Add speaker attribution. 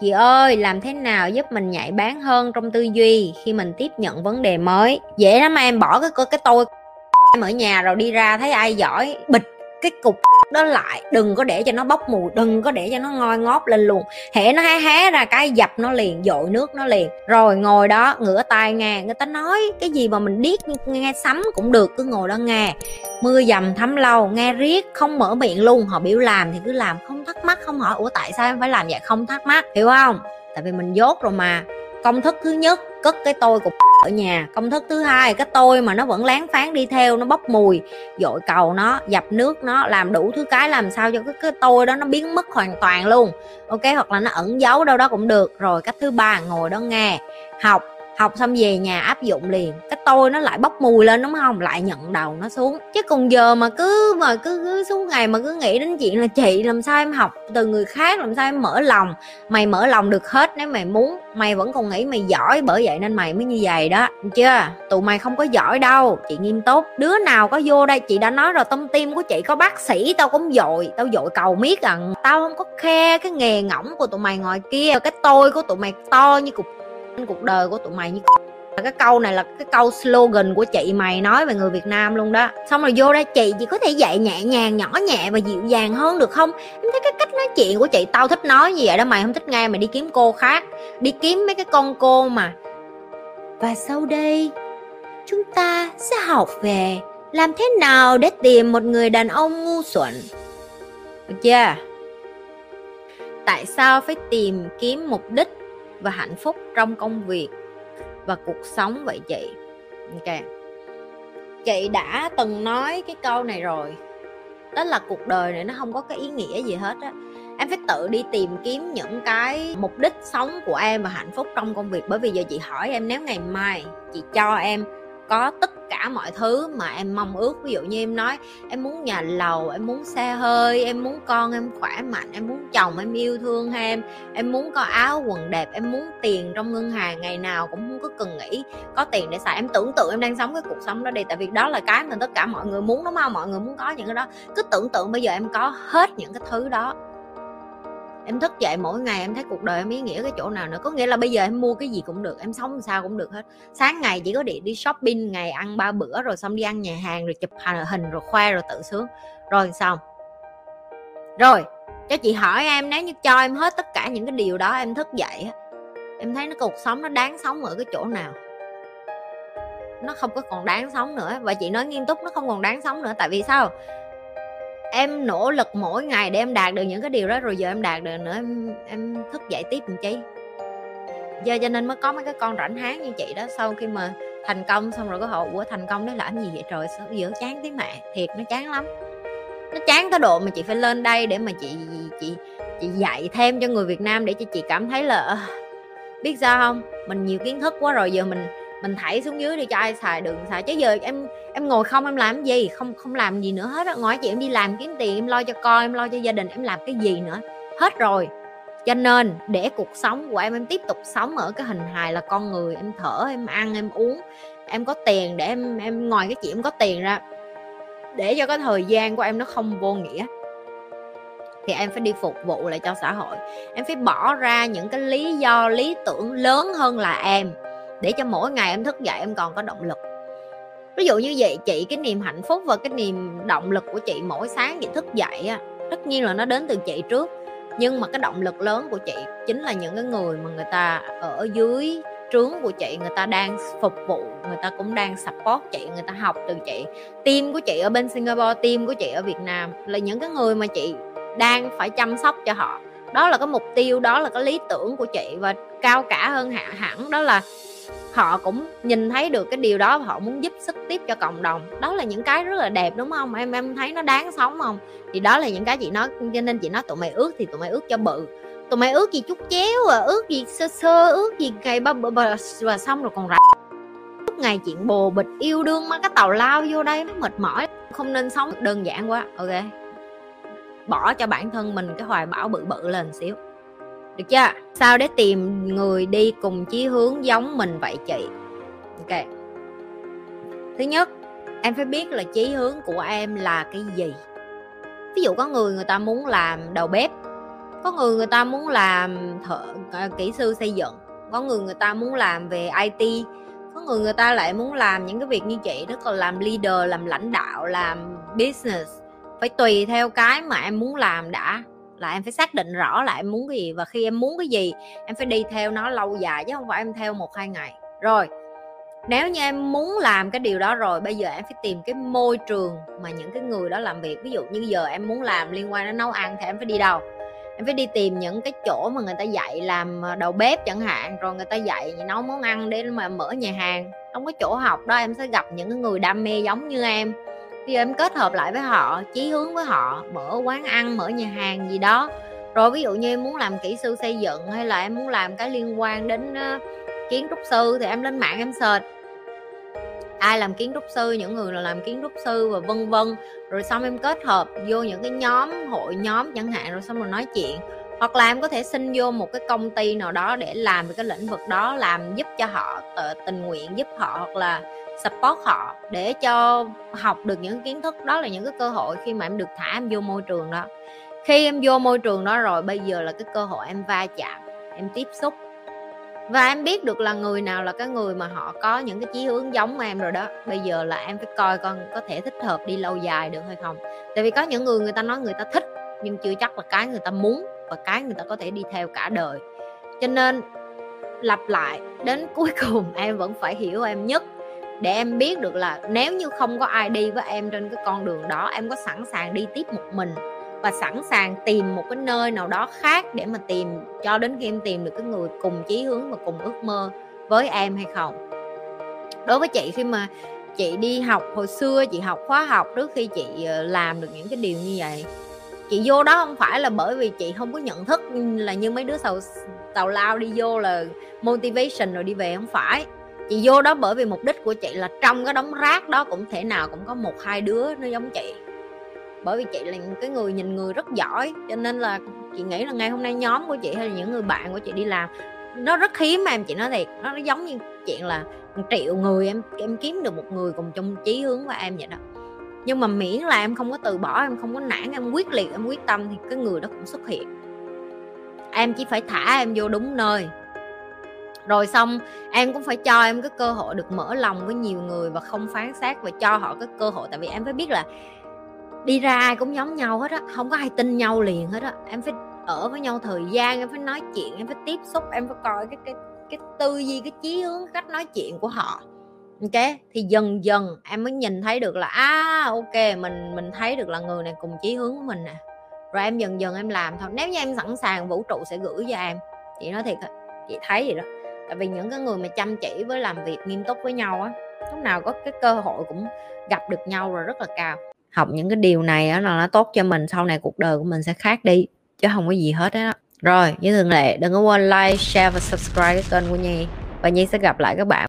Speaker 1: chị ơi, làm thế nào giúp mình nhạy bén hơn trong tư duy khi mình tiếp nhận vấn đề mới? Dễ lắm mà em, bỏ cái cái tôi em ở nhà rồi đi ra thấy ai giỏi, bịch cái cục đó lại. Đừng có để cho nó bốc mùi, đừng có để cho nó ngoi ngóp lên luôn. Hễ nó hé hé ra cái dập nó liền, dội nước nó liền. Rồi ngồi đó, ngửa tay nghe người ta nói cái gì mà mình điếc nghe sấm cũng được, cứ ngồi đó nghe mưa dầm thấm lâu, nghe riết, không mở miệng luôn. Họ biểu làm thì cứ làm không thắc mắc, không hỏi, ủa, tại sao em phải làm vậy? Không thắc mắc, hiểu không? Tại vì mình dốt rồi mà. Công thức thứ nhất, cất cái tôi của ở nhà. Công thức thứ hai cái tôi mà nó vẫn láng phán đi theo nó bốc mùi. Dội cầu nó dập nước nó làm đủ thứ cái làm sao cho cái, cái tôi đó nó biến mất hoàn toàn luôn. Ok hoặc là nó ẩn giấu đâu đó cũng được. Rồi cách thứ ba ngồi đó nghe học học xong về nhà áp dụng liền. Cái tôi nó lại bốc mùi lên đúng không? Lại nhận đầu nó xuống. Chứ còn giờ mà cứ mà cứ, cứ suốt ngày mà cứ nghĩ đến chuyện là chị làm sao em học từ người khác làm sao em mở lòng? Mày mở lòng được hết nếu mày muốn. Mày vẫn còn nghĩ mày giỏi bởi vậy nên mày mới như vậy đó. Chưa? Tụi mày không có giỏi đâu. Chị nghiêm túc. Đứa nào có vô đây chị đã nói rồi tâm tim của chị có bác sĩ tao cũng dội. Tao dội cầu miết rằng tao không có khe cái nghề ngỗng của tụi mày ngoài kia. Cái tôi của tụi mày to như cục cuộc đời của tụi mày như cái câu này là cái câu slogan của chị mày nói về người Việt Nam luôn đó. Xong rồi vô đây chị chị có thể dạy nhẹ nhàng, nhỏ nhẹ và dịu dàng hơn được không? Em thấy cái cách nói chuyện của chị, tao thích nói như vậy đó, mày không thích nghe, mày đi kiếm cô khác, đi kiếm mấy cái con cô mà. Và sau đây, chúng ta sẽ học về làm thế nào để tìm một người đàn ông ngu xuẩn. Được chưa? Tại sao phải tìm kiếm mục đích và hạnh phúc trong công việc và cuộc sống vậy chị. Ok. Chị đã từng nói cái câu này rồi. Đó là cuộc đời này nó không có cái ý nghĩa gì hết á. Em phải tự đi tìm kiếm những cái mục đích sống của em và hạnh phúc trong công việc. Bởi vì giờ chị hỏi em, nếu ngày mai chị cho em có tất cả mọi thứ mà em mong ước. Ví dụ như em nói, em muốn nhà lầu, em muốn xe hơi, em muốn con em khỏe mạnh, em muốn chồng em yêu thương em em muốn có áo quần đẹp, em muốn tiền trong ngân hàng, ngày nào cũng không có cần nghĩ, có tiền để xài. Em tưởng tượng em đang sống cái cuộc sống đó đi, tại vì đó là cái mà tất cả mọi người muốn, đúng không? Mọi người muốn có những cái đó. Cứ tưởng tượng bây giờ em có hết những cái thứ đó em thức dậy mỗi ngày em thấy cuộc đời em ý nghĩa cái chỗ nào nữa. Có nghĩa là bây giờ em mua cái gì cũng được, em sống sao cũng được hết. Sáng ngày chỉ có điện đi shopping, ngày ăn ba bữa, rồi xong đi ăn nhà hàng, rồi chụp hình rồi khoe, rồi tự sướng. Rồi xong rồi, cho chị hỏi em, nếu như cho em hết tất cả những cái điều đó, em thức dậy em thấy nó cuộc sống nó đáng sống ở cái chỗ nào? Nó không có còn đáng sống nữa. Và chị nói nghiêm túc, nó không còn đáng sống nữa. Tại vì sao? Em nỗ lực mỗi ngày để em đạt được những cái điều đó, rồi giờ em đạt được nữa, em em thức dậy tiếp làm chi? Giờ cho nên mới có mấy cái con rảnh háng như chị đó, sau khi mà thành công xong rồi có hậu của thành công đó làm gì vậy? Trời, sao giữa chán thế mẹ, thiệt nó chán lắm. Nó chán tới độ mà chị phải lên đây để mà chị chị chị dạy thêm cho người Việt Nam để cho chị cảm thấy là ờ, biết sao không? Mình nhiều kiến thức quá rồi, giờ mình mình thảy xuống dưới đi cho ai xài, đừng xài. Chứ giờ em em ngồi không, em làm gì? Không không làm gì nữa hết á. Ngoài chị em đi làm kiếm tiền, em lo cho con, em lo cho gia đình, em làm cái gì nữa? Hết rồi. Cho nên, để cuộc sống của em em tiếp tục sống ở cái hình hài là con người, em thở, em ăn, em uống, em có tiền để em em ngoài cái chị em có tiền ra, để cho cái thời gian của em nó không vô nghĩa, thì em phải đi phục vụ lại cho xã hội. Em phải bỏ ra những cái lý do, lý tưởng lớn hơn là em để cho mỗi ngày em thức dậy em còn có động lực. Ví dụ như vậy, chị, cái niềm hạnh phúc và cái niềm động lực của chị mỗi sáng chị thức dậy á, tất nhiên là nó đến từ chị trước. Nhưng mà cái động lực lớn của chị chính là những cái người mà người ta ở dưới trướng của chị, người ta đang phục vụ, người ta cũng đang support chị, người ta học từ chị. Team của chị ở bên Singapore, team của chị ở Việt Nam là những cái người mà chị đang phải chăm sóc cho họ. Đó là cái mục tiêu, đó là cái lý tưởng của chị và cao cả hơn hẳn, đó là họ cũng nhìn thấy được cái điều đó và họ muốn giúp sức tiếp cho cộng đồng. Đó là những cái rất là đẹp, đúng không? Em em thấy nó đáng sống không? Thì đó là những cái chị nói, cho nên chị nói tụi mày ước thì tụi mày ước cho bự. Tụi mày ước gì chút chéo à ước gì sơ sơ, ước gì cày ba bờ và xong rồi còn rảnh lúc ngày chuyện bồ bịch yêu đương mà cái tàu lao vô đây, nó mệt mỏi. Không nên sống, đơn giản quá, ok? Bỏ cho bản thân mình cái hoài bão bự bự lên xíu được chưa? Sao để tìm người đi cùng chí hướng giống mình vậy chị? Ok. Thứ nhất, em phải biết là chí hướng của em là cái gì. Ví dụ có người người ta muốn làm đầu bếp, có người người ta muốn làm thợ ờ, kỹ sư xây dựng, có người người ta muốn làm về it có người người ta lại muốn làm những cái việc như chị, đó còn làm leader, làm lãnh đạo, làm business. Phải tùy theo cái mà em muốn làm đã là em phải xác định rõ là em muốn cái gì và khi em muốn cái gì, em phải đi theo nó lâu dài chứ không phải em theo một hai ngày. Rồi, nếu như em muốn làm cái điều đó rồi, bây giờ em phải tìm cái môi trường mà những cái người đó làm việc. Ví dụ như giờ em muốn làm liên quan đến nấu ăn thì em phải đi đâu? Em phải đi tìm những cái chỗ mà người ta dạy làm ờ, đầu bếp chẳng hạn, rồi người ta dạy nấu món ăn để mà mở nhà hàng. Trong cái chỗ học đó em sẽ gặp những cái người đam mê giống như em thì em kết hợp lại với họ chí hướng với họ mở quán ăn mở nhà hàng gì đó. Rồi ví dụ như em muốn làm kỹ sư xây dựng hay là em muốn làm cái liên quan đến uh, kiến trúc sư thì em lên mạng em search. Ai làm kiến trúc sư những người là làm kiến trúc sư và vân vân. Rồi xong em kết hợp vô những cái nhóm hội nhóm chẳng hạn rồi xong rồi nói chuyện. Hoặc là em có thể xin vô một cái công ty nào đó để làm về cái lĩnh vực đó làm giúp cho họ ờ, tình nguyện giúp họ hoặc là support họ để cho học được những kiến thức, đó là những cái cơ hội khi mà em được thả em vô môi trường đó. Khi em vô môi trường đó rồi, bây giờ là cái cơ hội em va chạm, em tiếp xúc. Và em biết được là người nào là cái người mà họ có những cái chí hướng giống em rồi đó. Bây giờ là em phải coi con có thể thích hợp đi lâu dài được hay không. Tại vì có những người người ta nói người ta thích, nhưng chưa chắc là cái người ta muốn và cái người ta có thể đi theo cả đời. Cho nên lặp lại, đến cuối cùng em vẫn phải hiểu em nhất để em biết được là nếu như không có ai đi với em trên cái con đường đó, em có sẵn sàng đi tiếp một mình và sẵn sàng tìm một cái nơi nào đó khác để mà tìm, cho đến khi em tìm được cái người cùng chí hướng và cùng ước mơ với em hay không? Đối với chị, khi mà chị đi học, hồi xưa chị học khóa học, trước khi chị ờ, làm được những cái điều như vậy, chị vô đó không phải là bởi vì chị không có nhận thức là như mấy đứa tàu tàu lao đi vô là motivation rồi đi về, không phải chị vô đó bởi vì mục đích của chị là trong cái đống rác đó cũng thể nào cũng có một, hai đứa nó giống chị. Bởi vì chị là cái người nhìn người rất giỏi, cho nên là chị nghĩ là ngày hôm nay nhóm của chị hay là những người bạn của chị đi làm, nó rất hiếm mà em chị nói thiệt, nó giống như chuyện là triệu người em em kiếm được một người cùng chung chí hướng với em vậy đó. Nhưng mà miễn là em không có từ bỏ, em không có nản, em quyết liệt, em quyết tâm thì cái người đó cũng xuất hiện. Em chỉ phải thả em vô đúng nơi rồi xong, em cũng phải cho em cái cơ hội được mở lòng với nhiều người và không phán xét và cho họ cái cơ hội. Tại vì em phải biết là đi ra ai cũng giống nhau hết á, không có ai tin nhau liền hết á. Em phải ở với nhau thời gian, em phải nói chuyện, em phải tiếp xúc, em phải coi cái cái cái tư duy, cái chí hướng cách nói chuyện của họ. Ok? Thì dần dần em mới nhìn thấy được là à ok, mình mình thấy được là người này cùng chí hướng của mình nè. Rồi em dần dần em làm thôi. Nếu như em sẵn sàng vũ trụ sẽ gửi cho em. Chị nói thiệt chị thấy vậy đó tại vì những cái người mà chăm chỉ với làm việc nghiêm túc với nhau á, lúc nào có cái cơ hội cũng gặp được nhau rồi rất là cao. Học những cái điều này á là nó tốt cho mình, sau này cuộc đời của mình sẽ khác đi, chứ không có gì hết á. Rồi, như thường lệ, đừng có quên like, share và subscribe cái kênh của nhi. Và nhi sẽ gặp lại các bạn.